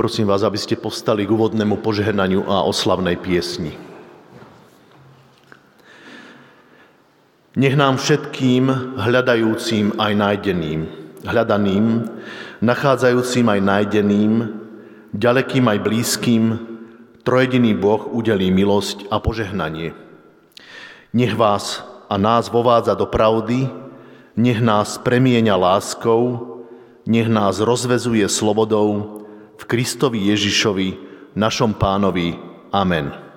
Prosím vás, aby ste povstali k úvodnému požehnaniu a oslavnej piesni. Nech nám všetkým hľadajúcim aj nájdeným, hľadaným, nachádzajúcim aj nájdeným, ďalekým aj blízkym, trojediný Boh udelí milosť a požehnanie. Nech vás a nás vovádza do pravdy, nech nás premieňa láskou, nech nás rozvezuje slobodou v Kristovi Ježišovi, našom pánovi. Amen.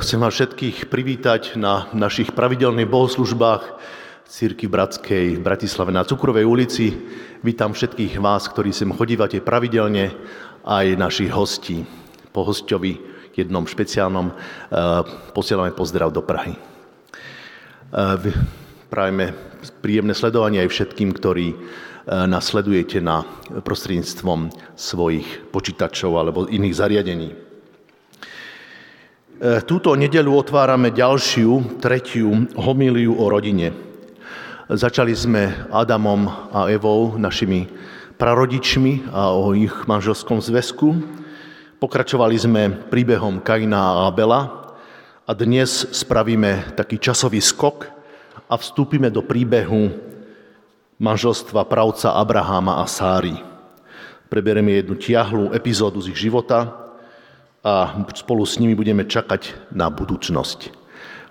Chcem vás všetkých privítať na našich pravidelných bohoslužbách Círky Bratskej v Bratislave na Cukrovej ulici. Vítam všetkých vás, ktorí sem chodívate pravidelne, aj našich hostí. Po hostovi jednom špeciálnom eh, posielame pozdrav do Prahy. Eh, prajeme príjemné sledovanie aj všetkým, ktorí eh, nás sledujete na prostredníctvom svojich počítačov alebo iných zariadení. E, túto nedelu otvárame ďalšiu, tretiu homíliu o rodine. Začali sme Adamom a Evou, našimi prarodičmi a o ich manželskom zväzku. Pokračovali sme príbehom Kaina a Abela a dnes spravíme taký časový skok a vstúpime do príbehu manželstva pravca Abraháma a Sáry. Preberieme jednu tiahlu epizódu z ich života, a spolu s nimi budeme čakať na budúcnosť.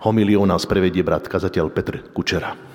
Homiliou nás prevedie brat kazateľ Petr Kučera.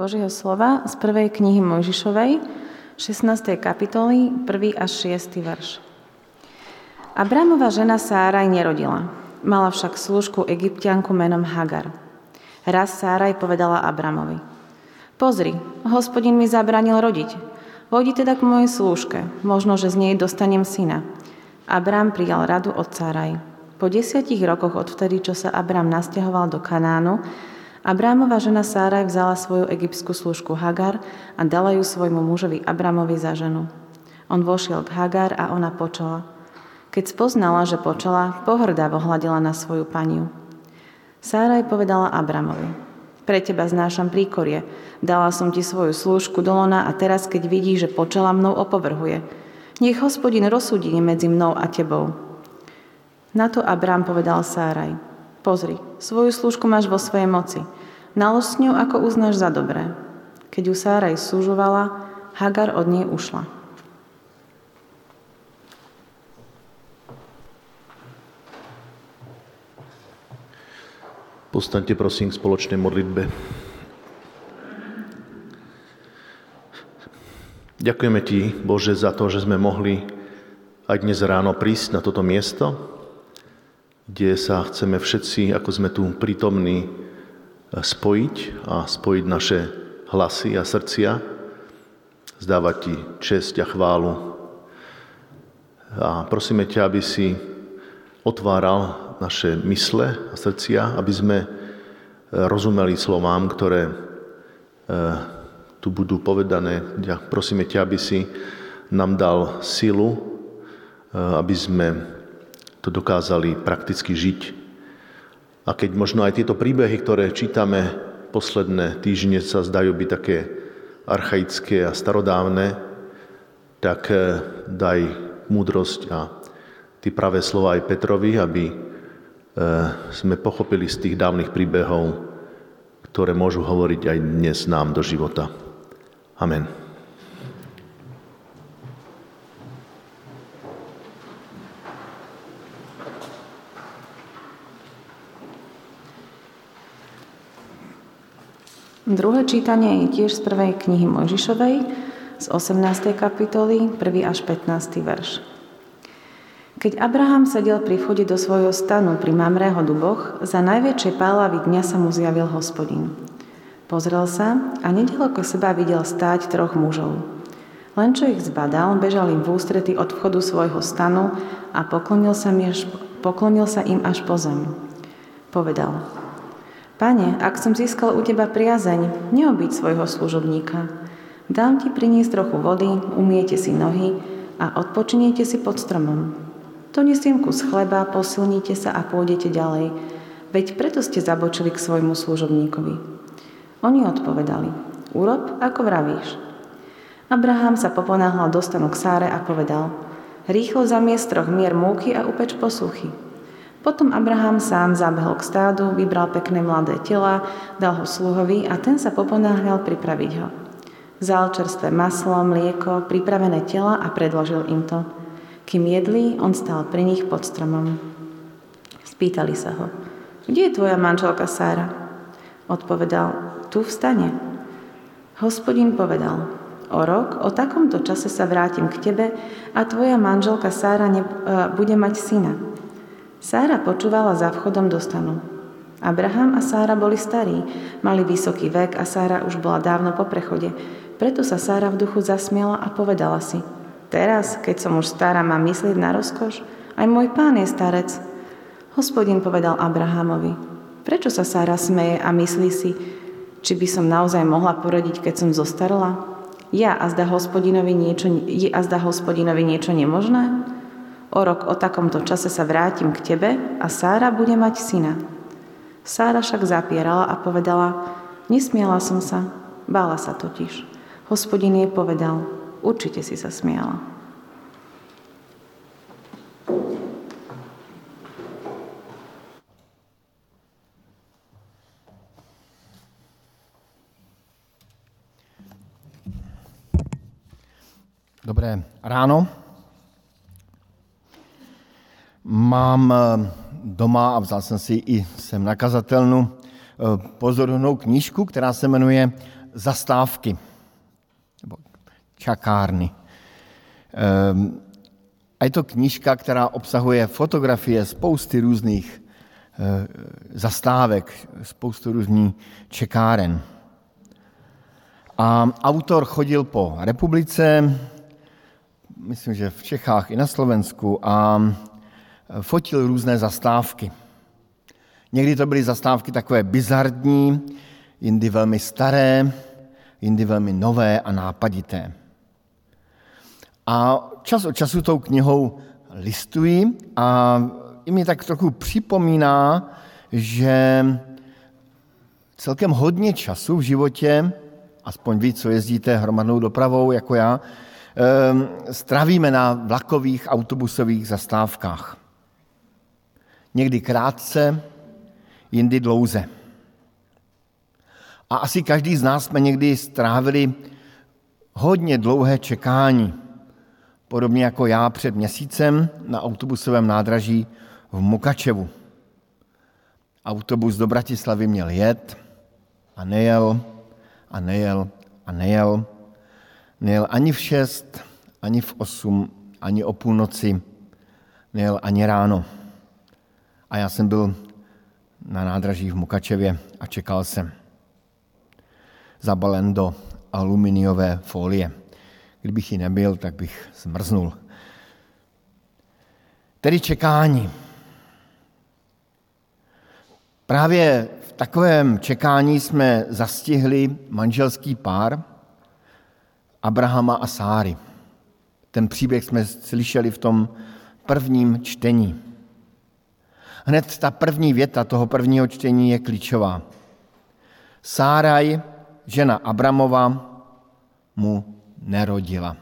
Božieho slova z prvej knihy Mojžišovej, 16. kapitoly, 1. až 6. verš. Abramová žena Sáraj nerodila. Mala však služku egyptianku menom Hagar. Raz Sáraj povedala Abramovi. Pozri, hospodin mi zabranil rodiť. Vojdi teda k mojej slúžke, možno, že z nej dostanem syna. Abram prijal radu od Sáraj. Po desiatich rokoch odvtedy, čo sa Abram nasťahoval do Kanánu, Abrámova žena Sáraj vzala svoju egyptskú služku Hagar a dala ju svojmu mužovi Abramovi za ženu. On vošiel k Hagar a ona počala. Keď spoznala, že počala, pohrdavo hľadila na svoju paniu. Sáraj povedala Abramovi, pre teba znášam príkorie, dala som ti svoju služku do lona a teraz, keď vidí, že počala mnou, opovrhuje. Nech hospodin rozsúdi medzi mnou a tebou. Na to Abram povedal Sáraj, Pozri, svoju služku máš vo svojej moci. Nalož s ňou, ako uznáš za dobré. Keď ju Sáraj súžovala, Hagar od nej ušla. Postaňte prosím k spoločnej modlitbe. Ďakujeme Ti, Bože, za to, že sme mohli aj dnes ráno prísť na toto miesto, kde sa chceme všetci, ako sme tu prítomní, spojiť a spojiť naše hlasy a srdcia, zdávať Ti česť a chválu. A prosíme ťa, aby si otváral naše mysle a srdcia, aby sme rozumeli slovám, ktoré tu budú povedané. Prosíme ťa, aby si nám dal silu, aby sme to dokázali prakticky žiť. A keď možno aj tieto príbehy, ktoré čítame posledné týždne, sa zdajú byť také archaické a starodávne, tak eh, daj múdrosť a ty pravé slova aj Petrovi, aby eh, sme pochopili z tých dávnych príbehov, ktoré môžu hovoriť aj dnes nám do života. Amen. Druhé čítanie je tiež z prvej knihy Mojžišovej, z 18. kapitoly, 1. až 15. verš. Keď Abraham sedel pri vchode do svojho stanu pri Mamrého duboch, za najväčšej pálavy dňa sa mu zjavil hospodin. Pozrel sa a nedaleko seba videl stáť troch mužov. Len čo ich zbadal, bežal im v ústrety od vchodu svojho stanu a poklonil sa im až po zem. Povedal, Pane, ak som získal u Teba priazeň, neobyť svojho služobníka. Dám Ti priniesť trochu vody, umiete si nohy a odpočiniete si pod stromom. To nesiem kus chleba, posilnite sa a pôjdete ďalej, veď preto ste zabočili k svojmu služobníkovi. Oni odpovedali, urob, ako vravíš. Abraham sa poponáhľal do stanu k Sáre a povedal, rýchlo zamiest troch mier múky a upeč posúchy. Potom Abraham sám zabehol k stádu, vybral pekné mladé tela, dal ho sluhovi a ten sa poponáhľal pripraviť ho. Vzal čerstvé maslo, mlieko, pripravené tela a predložil im to. Kým jedli, on stal pri nich pod stromom. Spýtali sa ho, kde je tvoja manželka Sára? Odpovedal, tu v stane. Hospodin povedal, o rok, o takomto čase sa vrátim k tebe a tvoja manželka Sára ne, uh, bude mať syna. Sára počúvala za vchodom do stanu. Abraham a Sára boli starí, mali vysoký vek a Sára už bola dávno po prechode. Preto sa Sára v duchu zasmiela a povedala si, teraz, keď som už stará, mám myslieť na rozkoš? Aj môj pán je starec. Hospodin povedal Abrahamovi, prečo sa Sára smeje a myslí si, či by som naozaj mohla porodiť, keď som zostarla? Ja a zda hospodinovi niečo, je a zda hospodinovi niečo nemožné? O rok o takomto čase sa vrátim k tebe a Sára bude mať syna. Sára však zapierala a povedala, nesmiela som sa, bála sa totiž. Hospodin jej povedal, určite si sa smiala. Dobré ráno. Mám eh, doma, a vzal jsem si i sem nakazatelnu, pozorovnou knížku, která se jmenuje Zastávky nebo čakárny. Ehm, a je to knížka, která obsahuje fotografie spousty různých eh, zastávek, spoustu různých čekáren. A autor chodil po republice, myslím, že v Čechách i na Slovensku a fotil různé zastávky. Někdy to byly zastávky takové bizardní, jindy velmi staré, jindy velmi nové a nápadité. A čas od času tou knihou listuji a i mi tak trochu připomíná, že celkem hodně času v životě, aspoň vy, co jezdíte hromadnou dopravou jako já, ehm, strávíme na vlakových autobusových zastávkách. Někdy krátce, jindy dlouze. A asi každý z nás jsme někdy strávili hodně dlouhé čekání podobně jako já před měsícem na autobusovém nádraží v Mukačevu. Autobus do Bratislavy měl jet a nejel a nejel a nejel. Nejel ani v šest, ani v osm, ani o půlnoci, nejel ani ráno. A já jsem byl na nádraží v Mukačevě a čekal jsem. Zabalen do aluminiové folie. Kdybych ji nebyl, tak bych zmrznul. Tedy čekání. Právě v takovém čekání jsme zastihli manželský pár Abrahama a Sáry. Ten příběh jsme slyšeli v tom prvním čtení. Hned ta první věta toho prvního čtení je klíčová. Sáraj, žena Abramova, mu nerodila.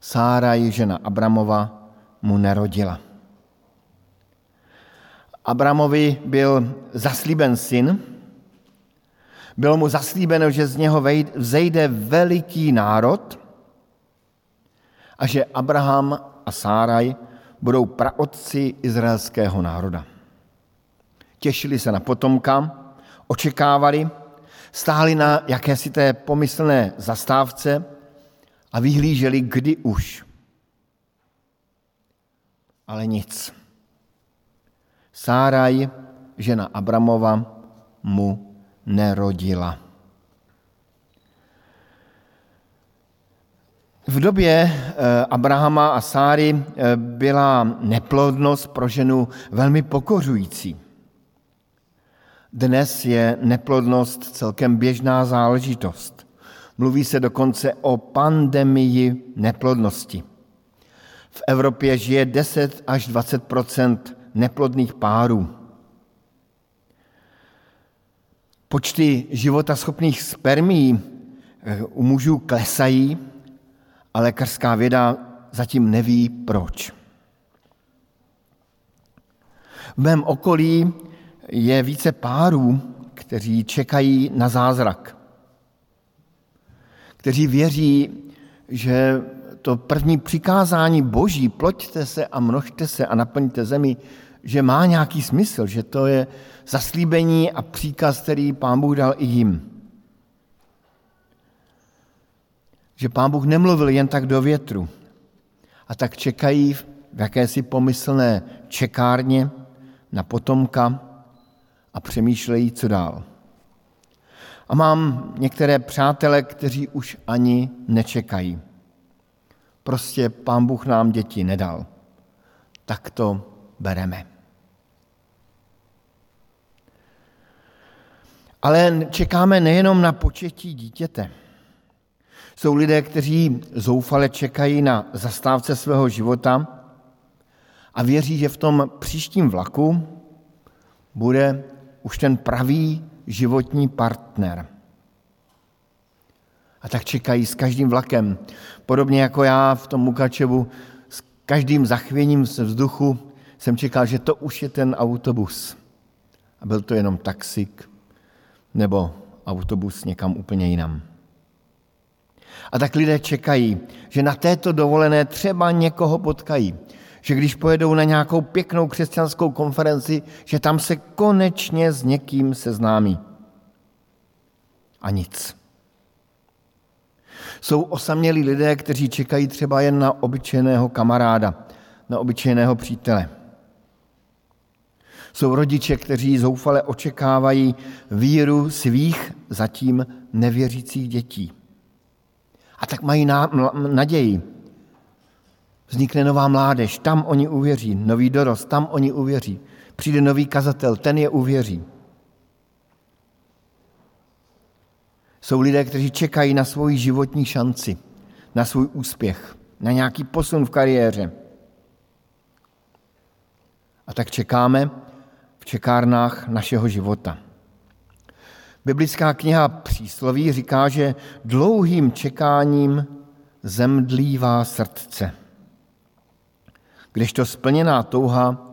Sára, žena Abramova, mu nerodila. Abramovi byl zaslíben syn, bylo mu zaslíbeno, že z něho vzejde veliký národ a že Abraham a Sáraj budou praotci izraelského národa. Těšili se na potomka, očekávali, stáli na jakési té pomyslné zastávce, a vyhlíželi, kdy už. Ale nic. Sáraj, žena Abramova, mu nerodila. V době eh, Abrahama a Sáry eh, byla neplodnost pro ženu velmi pokořující. Dnes je neplodnost celkem běžná záležitost. Mluví se dokonce o pandemii neplodnosti. V Evropě žije 10 až 20% neplodných párů. Počty životaschopných spermií eh, u mužů klesají, ale lékařská věda zatím neví proč. V mém okolí je více párů, kteří čekají na zázrak kteří věří, že to první přikázání boží, ploďte se a množte se a naplňte zemi, že má nějaký smysl, že to je zaslíbení a příkaz, který pán Bůh dal i jim. Že pán Bůh nemluvil jen tak do větru. A tak čekají v jakési pomyslné čekárně na potomka a přemýšlejí, co dál. A mám některé přátele, kteří už ani nečekají. Prostě pán Bůh nám děti nedal. Tak to bereme. Ale čekáme nejenom na početí dítěte. Jsou lidé, kteří zoufale čekají na zastávce svého života a věří, že v tom příštím vlaku bude už ten pravý životní partner. A tak čekají s každým vlakem. Podobně jako já v tom Mukačevu, s každým zachvěním se vzduchu jsem čekal, že to už je ten autobus. A byl to jenom taxik nebo autobus někam úplně jinam. A tak lidé čekají, že na této dovolené třeba někoho potkají, že když pojedou na nějakou pěknou křesťanskou konferenci, že tam se konečně s někým seznámí. a nic. Jsou osamělí lidé, kteří čekají třeba jen na obyčejného kamaráda, na obyčejného přítele. Jsou rodiče, kteří zoufale očekávají víru svých zatím nevěřících dětí. A tak mají naději. Vznikne nová mládež, tam oni uvěří, nový dorost, tam oni uvěří. Přijde nový kazatel, ten je uvěří. Jsou lidé, kteří čekají na svoji životní šanci, na svůj úspěch, na nějaký posun v kariéře. A tak čekáme v čekárnách našeho života. Biblická kniha Přísloví říká, že dlouhým čekáním zemdlívá srdce. Kdežto splněná touha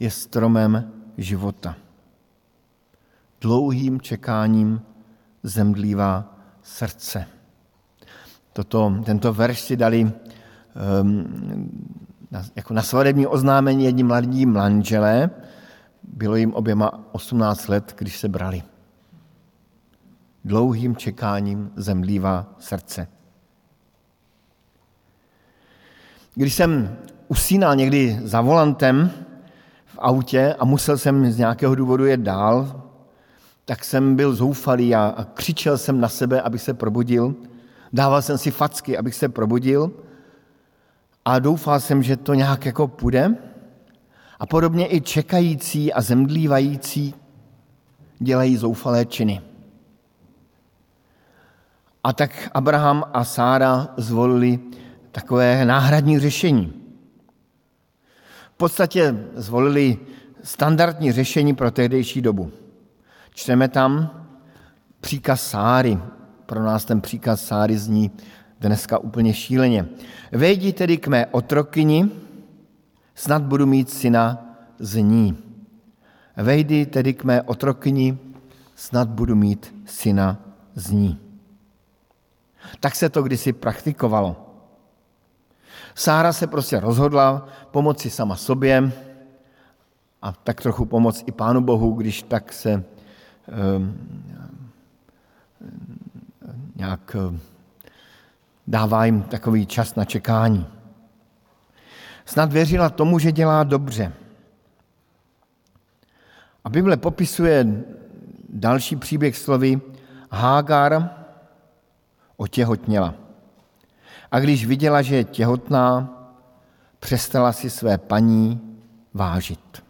je stromem života. Dlouhým čekáním zemdlívá srdce. Toto, tento verš si dali um, na, jako na svadební oznámení jedním mladí manželé. Bylo jim oběma 18 let, když se brali. Dlouhým čekáním zemdlívá srdce. Když jsem usínal někdy za volantem v autě a musel jsem z nějakého důvodu jet dál, tak jsem byl zoufalý a, a křičel jsem na sebe, abych se probudil. Dával jsem si facky, abych se probudil a doufal jsem, že to nějak jako půjde. A podobně i čekající a zemdlívající dělají zoufalé činy. A tak Abraham a Sára zvolili takové náhradní řešení. V podstatě zvolili standardní řešení pro tehdejší dobu. Čteme tam příkaz Sáry. Pro nás ten příkaz Sáry zní dneska úplně šíleně. Vejdi tedy k mé otrokyni, snad budu mít syna z ní. Vejdi tedy k mé otrokyni, snad budu mít syna z ní. Tak se to kdysi praktikovalo. Sára se prostě rozhodla pomoci sama sobě a tak trochu pomoct i Pánu Bohu, když tak se Ehm, nějak ehm, dává jim takový čas na čekání. Snad věřila tomu, že dělá dobře. A Bible popisuje další příběh slovy Hágar otěhotněla. A když viděla, že je těhotná, přestala si své paní vážit.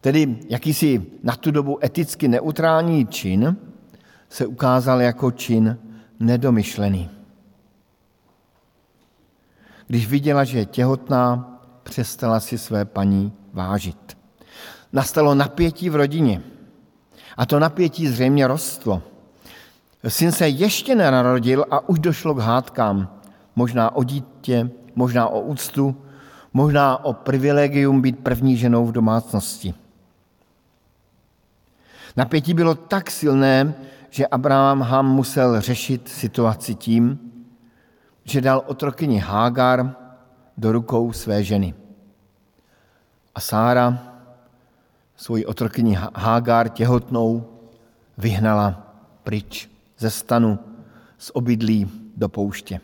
Tedy jakýsi na tu dobu eticky neutrální čin se ukázal jako čin nedomyšlený. Když viděla, že je těhotná, přestala si své paní vážit. Nastalo napětí v rodině. A to napětí zřejmě rostlo. Syn se ještě nenarodil a už došlo k hádkám. Možná o dítě, možná o úctu, možná o privilegium být první ženou v domácnosti. Napětí bylo tak silné, že Abraham musel řešit situaci tím, že dal otrokyni Hágar do rukou své ženy. A Sára svoji otrokyni Hágar těhotnou vyhnala pryč ze stanu, z obydlí do pouště.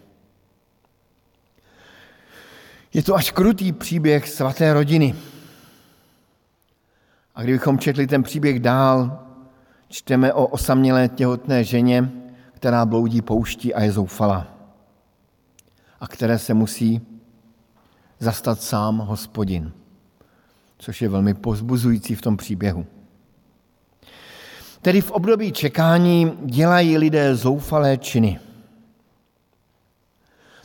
Je to až krutý příběh svaté rodiny. A kdybychom četli ten příběh dál, čteme o osamělé těhotné ženě, která bloudí pouští a je zoufalá. A které se musí zastat sám hospodin, což je velmi pozbuzující v tom příběhu. Tedy v období čekání dělají lidé zoufalé činy.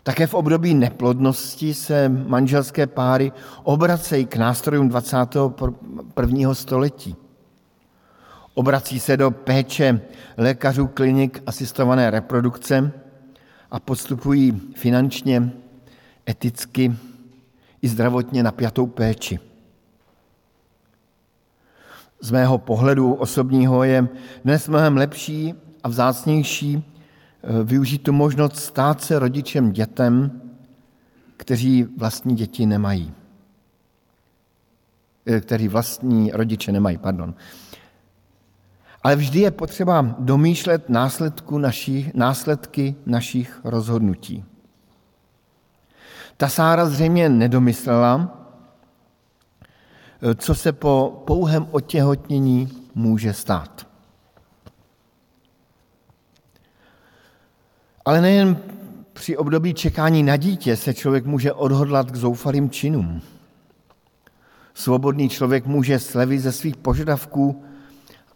Také v období neplodnosti se manželské páry obracejí k nástrojům 21. století. Obrací se do péče lékařů klinik asistované reprodukce a podstupují finančně, eticky i zdravotně napjatou péči. Z mého pohledu osobního je dnes mnohem lepší a vzácnější Eh, využít tu možnost stát se rodičem dětem, kteří vlastní děti nemají. Eh, kteří vlastní rodiče nemají, pardon. Ale vždy je potřeba domýšlet následku naši, následky našich rozhodnutí. Ta Sára zřejmě nedomyslela, co se po pouhém otěhotnění může stát. Ale nejen při období čekání na dítě se člověk může odhodlat k zoufalým činům. Svobodný člověk může slevit ze svých požadavků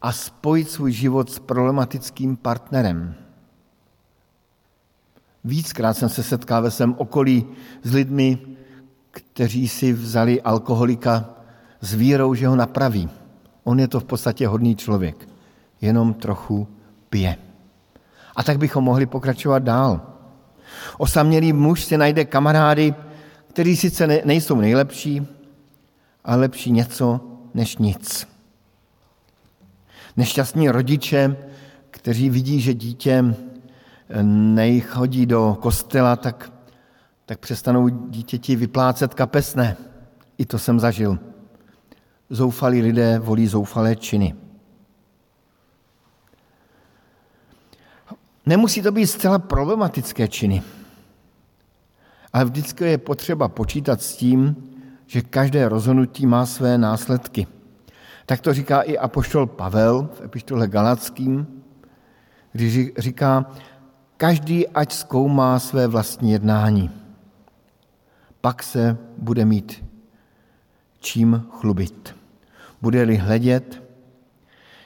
a spojit svůj život s problematickým partnerem. Víckrát jsem se setkal ve svém okolí s lidmi, kteří si vzali alkoholika s vírou, že ho napraví. On je to v podstatě hodný člověk, jenom trochu pije. A tak bychom mohli pokračovat dál. Osamělý muž si najde kamarády, kteří sice nejsou nejlepší, ale lepší něco než nic. Nešťastní rodiče, kteří vidí, že dítě nejchodí do kostela, tak, tak přestanou dítěti vyplácet kapesné. I to jsem zažil. Zoufalí lidé volí zoufalé činy. Nemusí to být zcela problematické činy, ale vždycky je potřeba počítat s tím, že každé rozhodnutí má své následky. Tak to říká i apoštol Pavel v epištole Galackým, když říká, každý ať zkoumá své vlastní jednání. Pak se bude mít čím chlubit. Bude-li hledět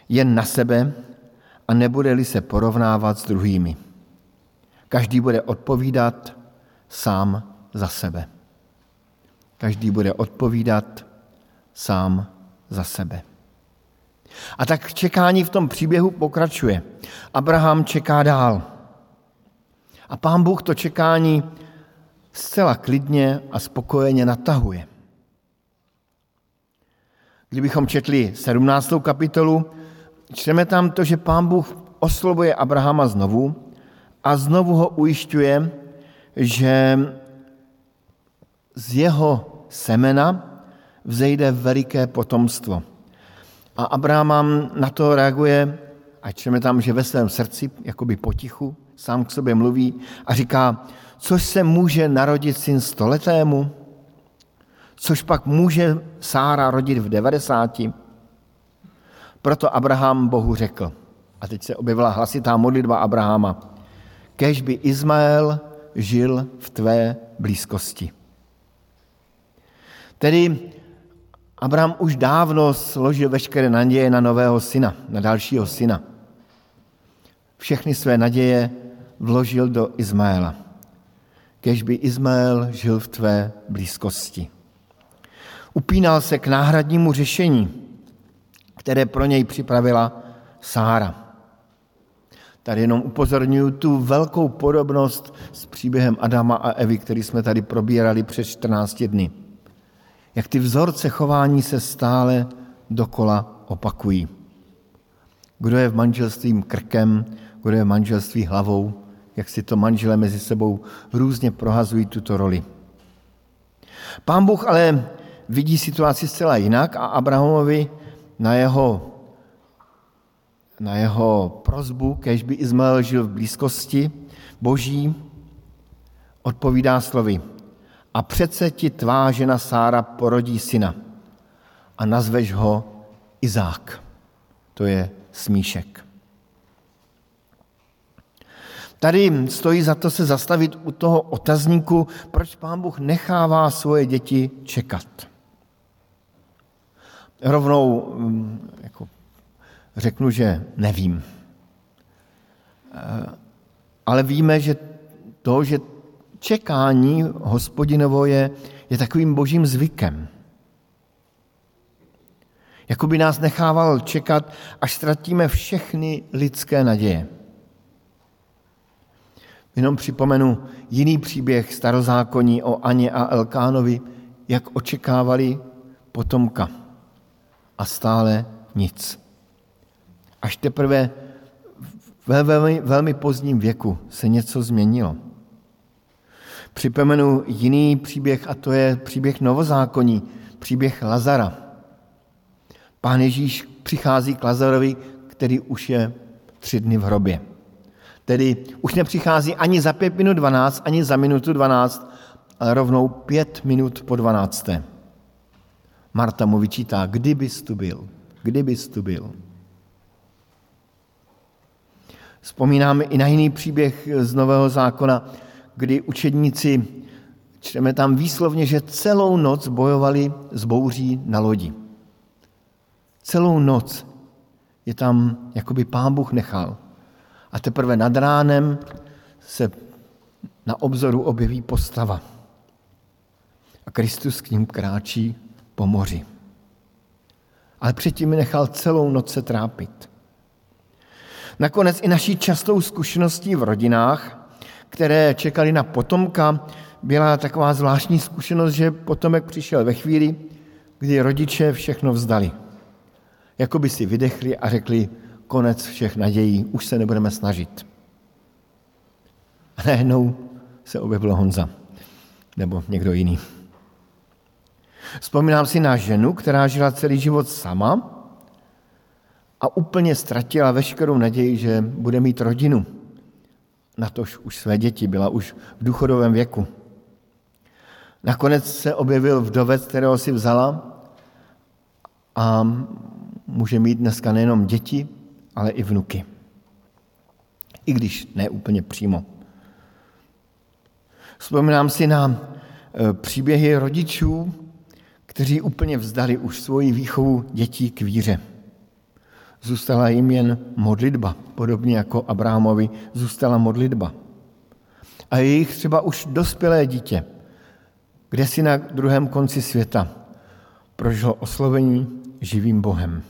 jen na sebe a nebude-li se porovnávat s druhými. Každý bude odpovídat sám za sebe. Každý bude odpovídat sám za sebe. A tak čekání v tom příběhu pokračuje. Abraham čeká dál. A pán Bůh to čekání zcela klidně a spokojeně natahuje. Kdybychom četli 17. kapitolu, čteme tam to, že pán Bůh oslovuje Abrahama znovu a znovu ho ujišťuje, že z jeho semena vzejde veliké potomstvo. A Abraham na to reaguje, a čteme tam, že ve svém srdci, jakoby potichu, sám k sobě mluví a říká, což se může narodit syn stoletému, což pak může Sára rodit v devadesáti. Proto Abraham Bohu řekl, a teď se objevila hlasitá modlitba Abrahama, kež by Izmael žil v tvé blízkosti. Tedy Abraham už dávno složil veškeré naděje na nového syna, na dalšího syna. Všechny své naděje vložil do Izmaela. Kež by Izmael žil v tvé blízkosti. Upínal se k náhradnímu řešení, které pro něj připravila Sára. Tady jenom upozorňuji tu velkou podobnost s příběhem Adama a Evy, který jsme tady probírali před 14 dny. Jak ty vzorce chování se stále dokola opakují. Kdo je v manželství krkem, kdo je v manželství hlavou, jak si to manžele mezi sebou různě prohazují tuto roli. Pán Bůh ale vidí situaci zcela jinak a Abrahamovi na jeho, na jeho prozbu, kež by Izmael žil v blízkosti boží, odpovídá slovy. A přece ti tvá žena Sára porodí syna a nazveš ho Izák. To je smíšek. Tady stojí za to se zastavit u toho otazníku, proč pán Bůh nechává svoje děti čekat. Rovnou mm, jako řeknu, že nevím. Eh, ale víme, že to, že čekání hospodinovo je, je takovým božím zvykem. Jakoby nás nechával čekat, až ztratíme všechny lidské naděje. Jenom připomenu jiný příběh starozákonní o Aně a Elkánovi, jak očekávali potomka. A stále nic. Až teprve ve velmi, velmi pozdním věku se něco změnilo. Připomenu jiný příběh a to je příběh novozákonní, příběh Lazara. Pán Ježíš přichází k Lazarovi, který už je tři dny v hrobě. Tedy už nepřichází ani za pět minut dvanáct, ani za minutu dvanáct, ale rovnou pět minut po dvanácté. Marta mu vyčítá, kdybys tu byl, kdybys tu byl. Vzpomínáme i na jiný příběh z Nového zákona, kdy učedníci, čteme tam výslovně, že celou noc bojovali s bouří na lodi. Celou noc je tam, jakoby pán Bůh nechal. A teprve nad ránem se na obzoru objeví postava. A Kristus k ním kráčí po moři. Ale předtím nechal celou noc se trápit. Nakonec i naší častou zkušeností v rodinách, které čekali na potomka, byla taková zvláštní zkušenost, že potomek přišel ve chvíli, kdy rodiče všechno vzdali. Jakoby si vydechli a řekli, konec všech nadějí, už se nebudeme snažit. A najednou se objevil Honza, nebo někdo jiný. Vzpomínám si na ženu, která žila celý život sama a úplně ztratila veškerou naději, že bude mít rodinu. Na tož už své děti, byla už v důchodovém věku. Nakonec se objevil vdovec, kterého si vzala a může mít dneska nejenom děti, ale i vnuky. I když ne úplně přímo. Vzpomínám si na e, příběhy rodičů, kteří úplně vzdali už svoji výchovu dětí k víře. Zůstala jim jen modlitba, podobně jako Abrahamovi zůstala modlitba. A jejich třeba už dospělé dítě, kde si na druhém konci světa prožilo oslovení živým Bohem.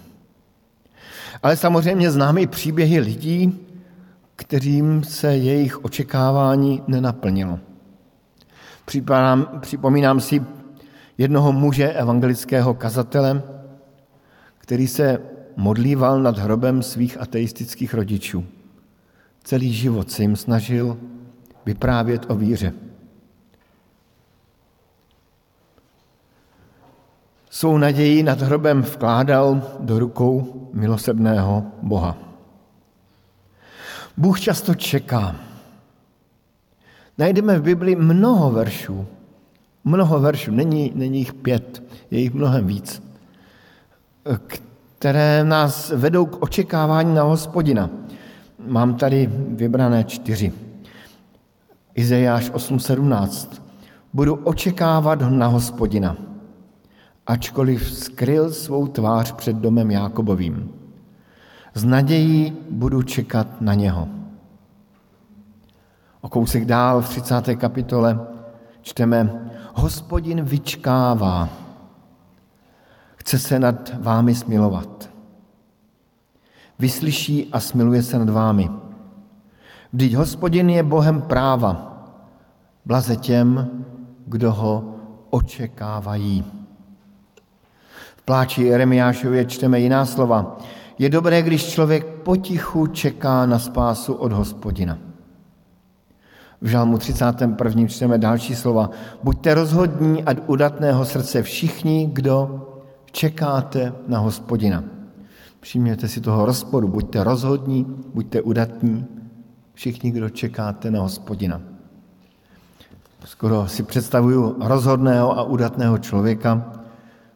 Ale samozřejmě známe i příběhy lidí, kterým se jejich očekávání nenaplnilo. Připomínám, si jednoho muže evangelického kazatele, který se modlíval nad hrobem svých ateistických rodičů. Celý život se jim snažil vyprávět o víře. Svou naději nad hrobem vkládal do rukou milosrdného Boha. Bůh často čeká. Najdeme v Bibli mnoho veršů, mnoho veršů, není, není jich pět, je jich mnohem víc, které nás vedou k očekávání na hospodina. Mám tady vybrané čtyři. Izajáš 8.17. Budu očekávat na hospodina ačkoliv skryl svou tvář před domem Jákobovým. Z nadějí budu čekat na něho. O kousek dál v 30. kapitole čteme, hospodin vyčkává, chce se nad vámi smilovat. Vyslyší a smiluje se nad vámi. Vždyť hospodin je Bohem práva, blaze těm, kdo ho očekávají pláči Jeremiášově čteme jiná slova. Je dobré, když člověk potichu čeká na spásu od hospodina. V žalmu 31. čteme další slova. Buďte rozhodní a udatného srdce všichni, kdo čekáte na hospodina. Všimněte si toho rozporu. Buďte rozhodní, buďte udatní, všichni, kdo čekáte na hospodina. Skoro si představuju rozhodného a udatného člověka,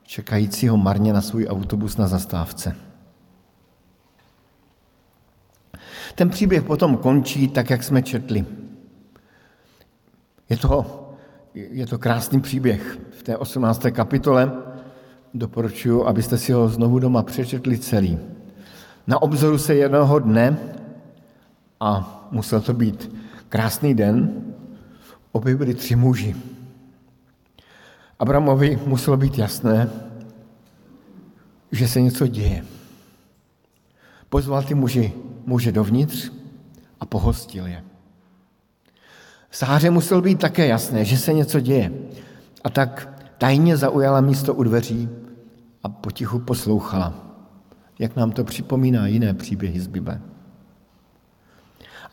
čekajícího marně na svůj autobus na zastávce. Ten příběh potom končí tak, jak jsme četli. Je to, je to krásný příběh v té 18. kapitole. Doporučuji, abyste si ho znovu doma přečetli celý. Na obzoru se jednoho dne, a musel to být krásný den, objevili tři muži. Abramovi muselo být jasné, že se něco děje. Pozval ty muži, muže dovnitř a pohostil je. Sáře muselo být také jasné, že se něco děje. A tak tajně zaujala místo u dveří a potichu poslouchala, jak nám to připomíná jiné příběhy z Bible.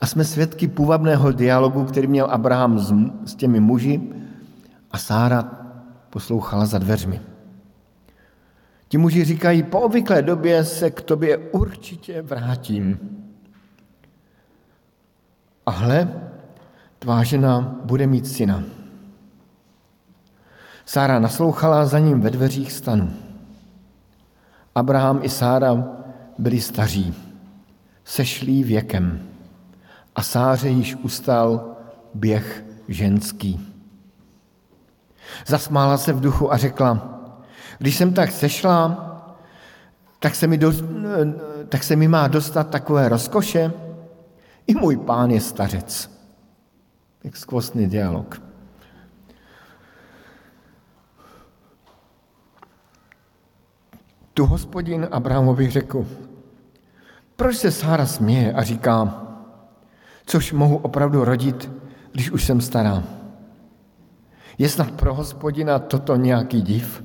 A jsme svědky půvabného dialogu, který měl Abraham s, s těmi muži a Sára poslouchala za dveřmi. Ti muži říkají, po obvyklé době se k tobě určitě vrátím. A hle, tvá žena bude mít syna. Sára naslouchala za ním ve dveřích stanu. Abraham i Sára byli staří, sešlí věkem a Sáře již ustal běh ženský. Zasmála se v duchu a řekla, když jsem tak sešla, tak se mi, do, tak se mi má dostat takové rozkoše. I můj pán je stařec. Jak skvostný dialog. Tu hospodin Abrahamovi řekl, proč se Sára směje a říká, což mohu opravdu rodit, když už jsem stará. Je snad pro hospodina toto nějaký div?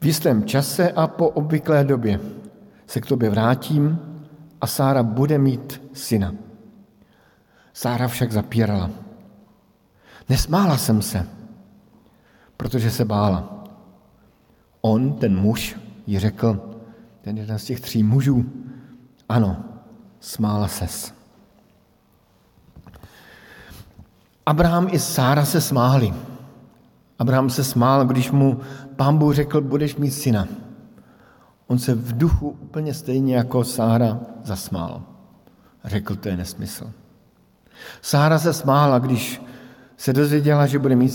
V jistém čase a po obvyklé době se k tobě vrátím a Sára bude mít syna. Sára však zapírala. Nesmála jsem se, protože se bála. On, ten muž, jí řekl, ten jeden z těch tří mužů, ano, smála ses. Abraham i Sára se smáli. Abraham se smál, když mu pán Bůh řekl, budeš mít syna. On se v duchu úplně stejně jako Sára zasmál. Řekl, to je nesmysl. Sára se smála, když se dozvěděla, že bude mít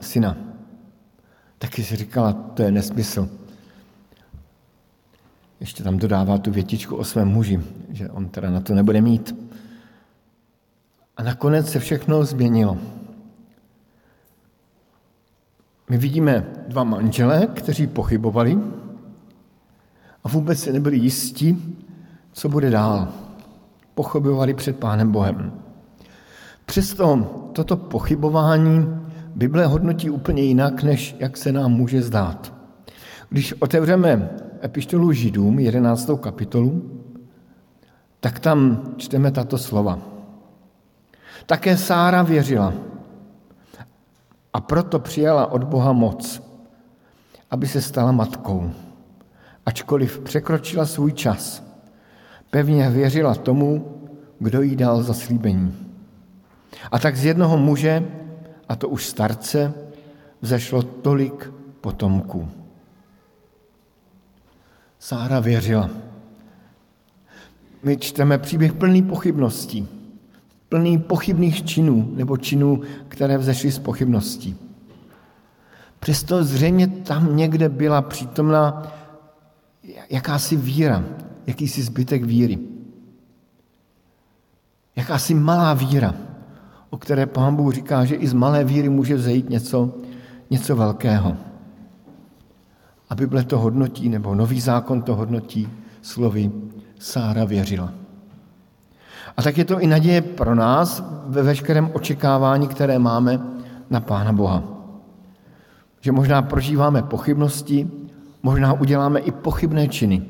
syna. Taky si říkala, to je nesmysl. Ještě tam dodává tu větičku o svém muži, že on teda na to nebude mít. A nakonec se všechno změnilo. My vidíme dva manžele, kteří pochybovali a vůbec se nebyli jistí, co bude dál. Pochybovali před Pánem Bohem. Přesto toto pochybování Bible hodnotí úplně jinak, než jak se nám může zdát. Když otevřeme epištolu Židům, 11. kapitolu, tak tam čteme tato slova. Také Sára věřila a proto přijala od Boha moc, aby se stala matkou. Ačkoliv překročila svůj čas, pevně věřila tomu, kdo jí dal zaslíbení. A tak z jednoho muže, a to už starce, vzešlo tolik potomků. Sára věřila. My čteme příběh plný pochybností plný pochybných činů nebo činů, které vzešly z pochybností. Přesto zřejmě tam někde byla přítomná jakási víra, jakýsi zbytek víry. Jakási malá víra, o které pán Bůh říká, že i z malé víry může vzejít něco, něco velkého. A Bible to hodnotí, nebo nový zákon to hodnotí slovy Sára věřila. A tak je to i naděje pro nás ve veškerém očekávání, které máme na Pána Boha. Že možná prožíváme pochybnosti, možná uděláme i pochybné činy,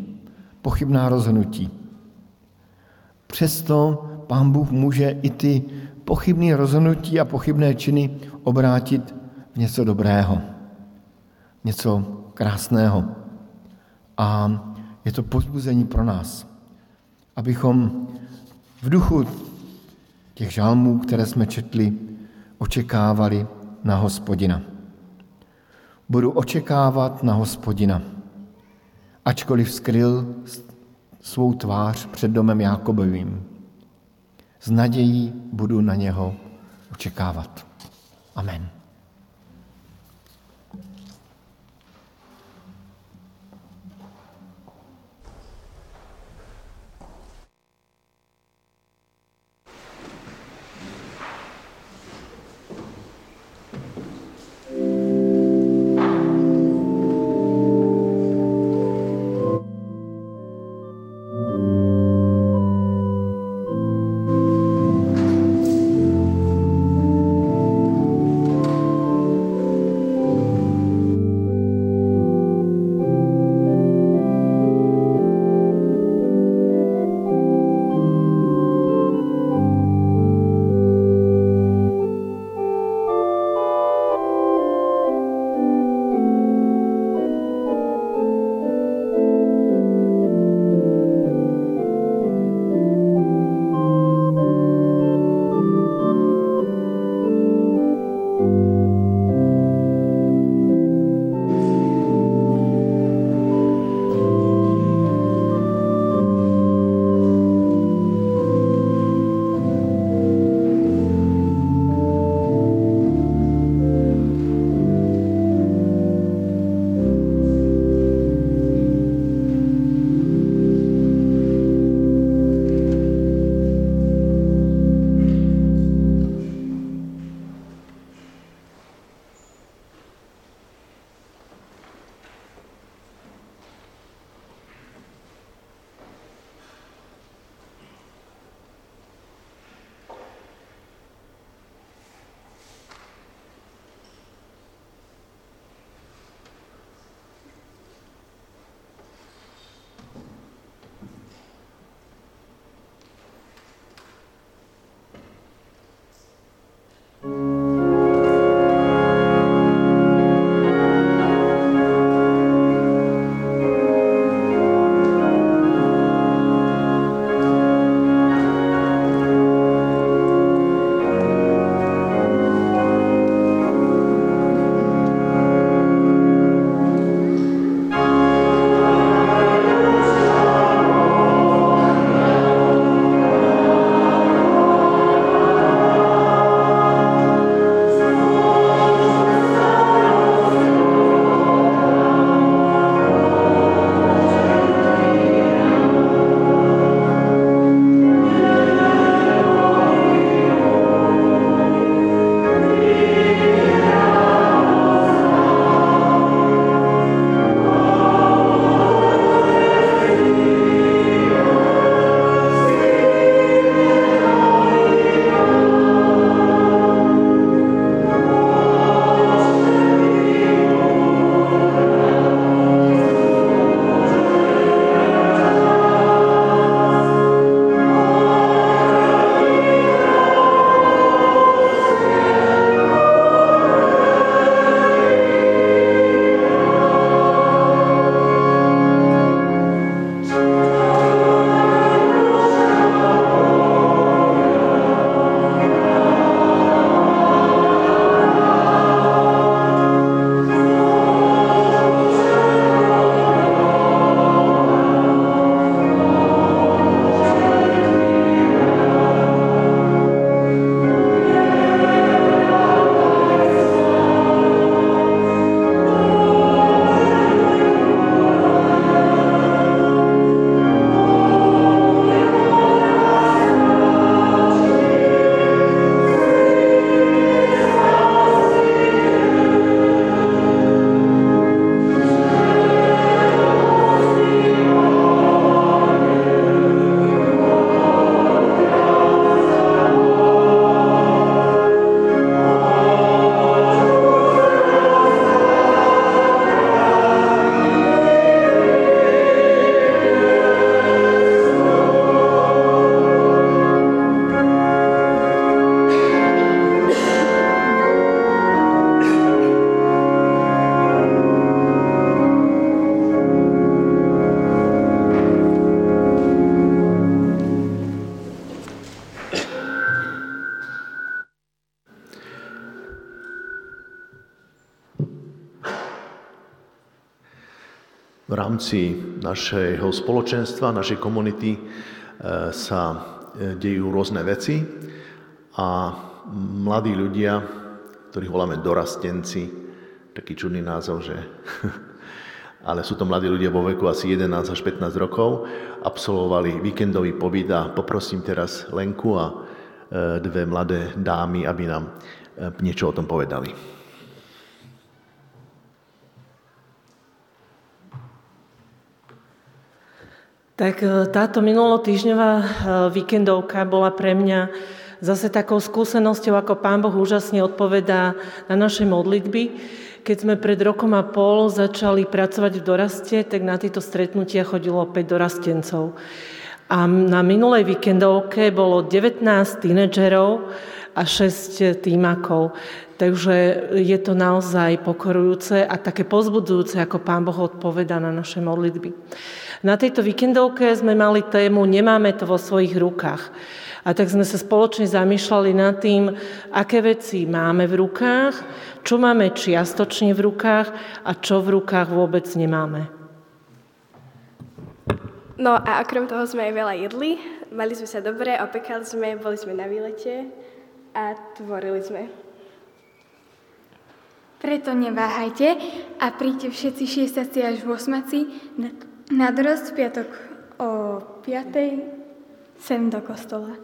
pochybná rozhodnutí. Přesto Pán Bůh může i ty pochybné rozhodnutí a pochybné činy obrátit v něco dobrého, něco krásného. A je to pozbuzení pro nás, abychom v duchu těch žalmů, které jsme četli, očekávali na hospodina. Budu očekávat na hospodina, ačkoliv skryl svou tvář před domem Jákobovým. S nadějí budu na něho očekávat. Amen. Rámci našeho spoločenstva, našej komunity e, sa e, dejú rôzne veci a mladí ľudia, ktorých voláme dorastenci, taký čudný názov, že? Ale sú to mladí ľudia vo veku asi 11 až 15 rokov, absolvovali víkendový pobyt a poprosím teraz Lenku a e, dve mladé dámy, aby nám niečo o tom povedali. Tak e, táto minulotýždňová e, víkendovka bola pre mňa zase takou skúsenosťou, ako Pán Boh úžasne odpovedá na naše modlitby. Keď sme pred rokom a pol začali pracovať v doraste, tak na tieto stretnutia chodilo 5 dorastencov. A na minulej víkendovke bolo 19 tínedžerov a 6 týmakov. Takže je to naozaj pokorujúce a také pozbudzujúce, ako Pán Boh odpoveda na naše modlitby. Na tejto víkendovke sme mali tému Nemáme to vo svojich rukách. A tak sme sa spoločne zamýšľali nad tým, aké veci máme v rukách, čo máme čiastočne v rukách a čo v rukách vôbec nemáme. No a okrem toho sme aj veľa jedli, mali sme sa dobre, opekali sme, boli sme na výlete a tvorili sme. Preto neváhajte a príďte všetci šiestaci až v osmaci na v piatok o 5. sem do kostola.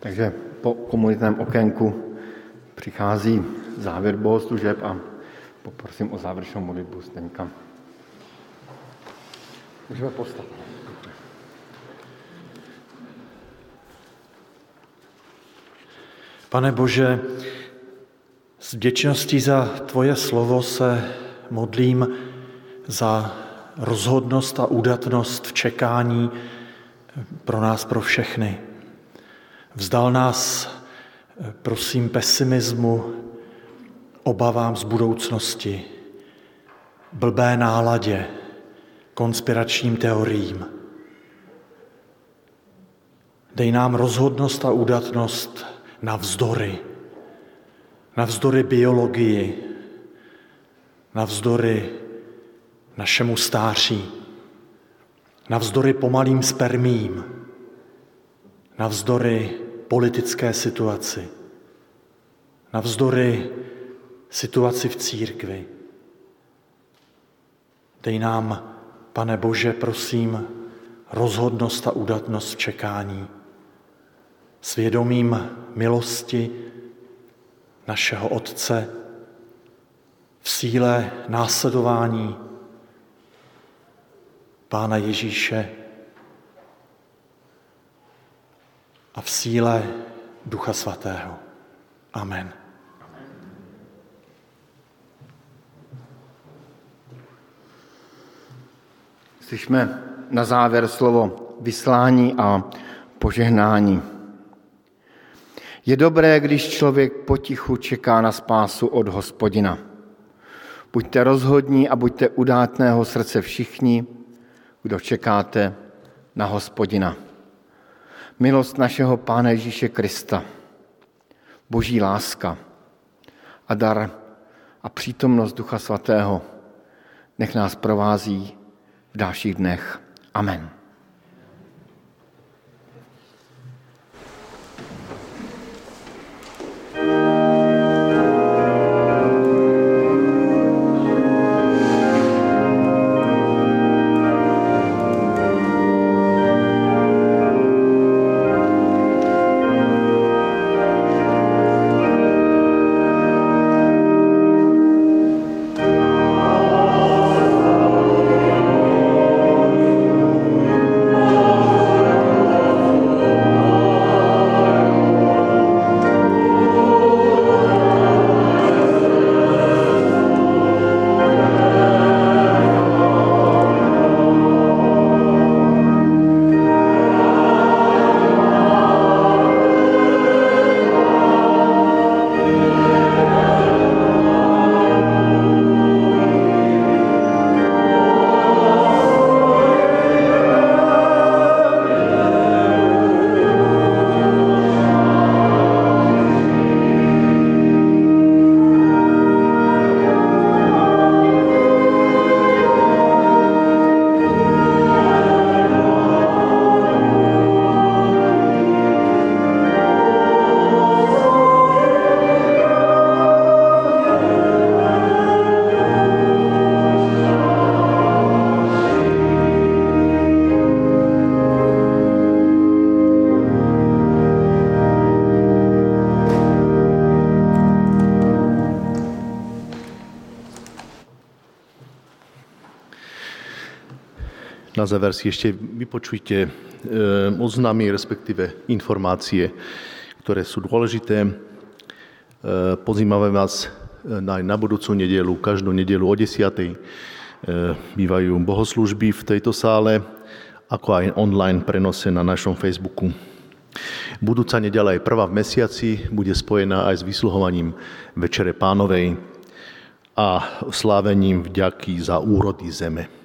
Takže po komunitném okénku přichází závěr bohoslužeb a poprosím o závěrečnou modlitbu Zdeňka. Můžeme postavit. Pane Bože, s vděčností za Tvoje slovo se modlím za rozhodnost a údatnost v čekání pro nás, pro všechny. Vzdal nás, prosím, pesimismu, obavám z budoucnosti, blbé náladě, konspiračním teoriím. Dej nám rozhodnost a údatnost navzdory, navzdory biologii, navzdory našemu stáří, navzdory pomalým spermím, navzdory politické situaci, navzdory situaci v církvi. Dej nám, pane Bože, prosím, rozhodnost a udatnost v čekání svědomím milosti našeho Otce, v síle následování Pána Ježíše a v síle Ducha Svatého. Amen. Slyšme na závěr slovo vyslání a požehnání. Je dobré, když člověk potichu čeká na spásu od hospodina. Buďte rozhodní a buďte udátného srdce všichni, kdo čekáte na hospodina. Milost našeho Pána Ježíše Krista, boží láska a dar a přítomnost Ducha Svatého nech nás provází v dalších dnech. Amen. Záver si ešte vypočujte oznámy, respektíve informácie, ktoré sú dôležité. Pozývame vás na, na budúcu nedelu, každú nedelu o 10. Bývajú bohoslužby v tejto sále, ako aj online prenose na našom Facebooku. Budúca nedela je prvá v mesiaci, bude spojená aj s vysluhovaním Večere pánovej a slávením vďaky za úrody zeme.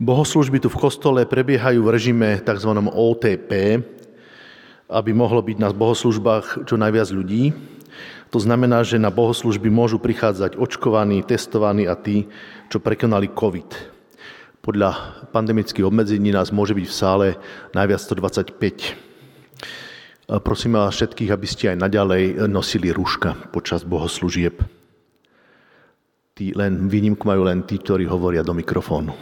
Bohoslužby tu v kostole prebiehajú v režime tzv. OTP, aby mohlo byť na bohoslužbách čo najviac ľudí. To znamená, že na bohoslužby môžu prichádzať očkovaní, testovaní a tí, čo prekonali COVID. Podľa pandemických obmedzení nás môže byť v sále najviac 125. Prosím vás všetkých, aby ste aj naďalej nosili rúška počas bohoslužieb. Tí len, výnimku majú len tí, ktorí hovoria do mikrofónu.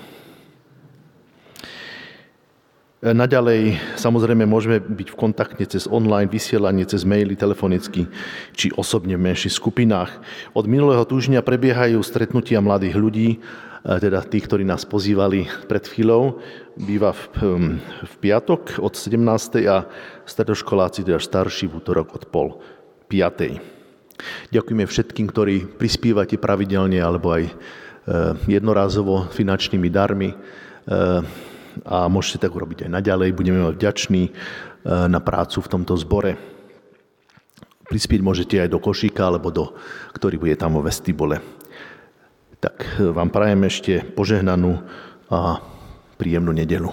Naďalej samozrejme môžeme byť v kontakte cez online vysielanie, cez maily, telefonicky či osobne v menších skupinách. Od minulého týždňa prebiehajú stretnutia mladých ľudí, teda tí, ktorí nás pozývali pred chvíľou, býva v, v piatok od 17. a stredoškoláci, teda starší, v útorok od pol 5. Ďakujeme všetkým, ktorí prispívate pravidelne alebo aj e, jednorázovo finančnými darmi e, a môžete tak urobiť aj naďalej. Budeme vám vďační e, na prácu v tomto zbore. Prispieť môžete aj do košíka alebo do, ktorý bude tam vo vestibule. Tak vám prajem ešte požehnanú a príjemnú nedelu.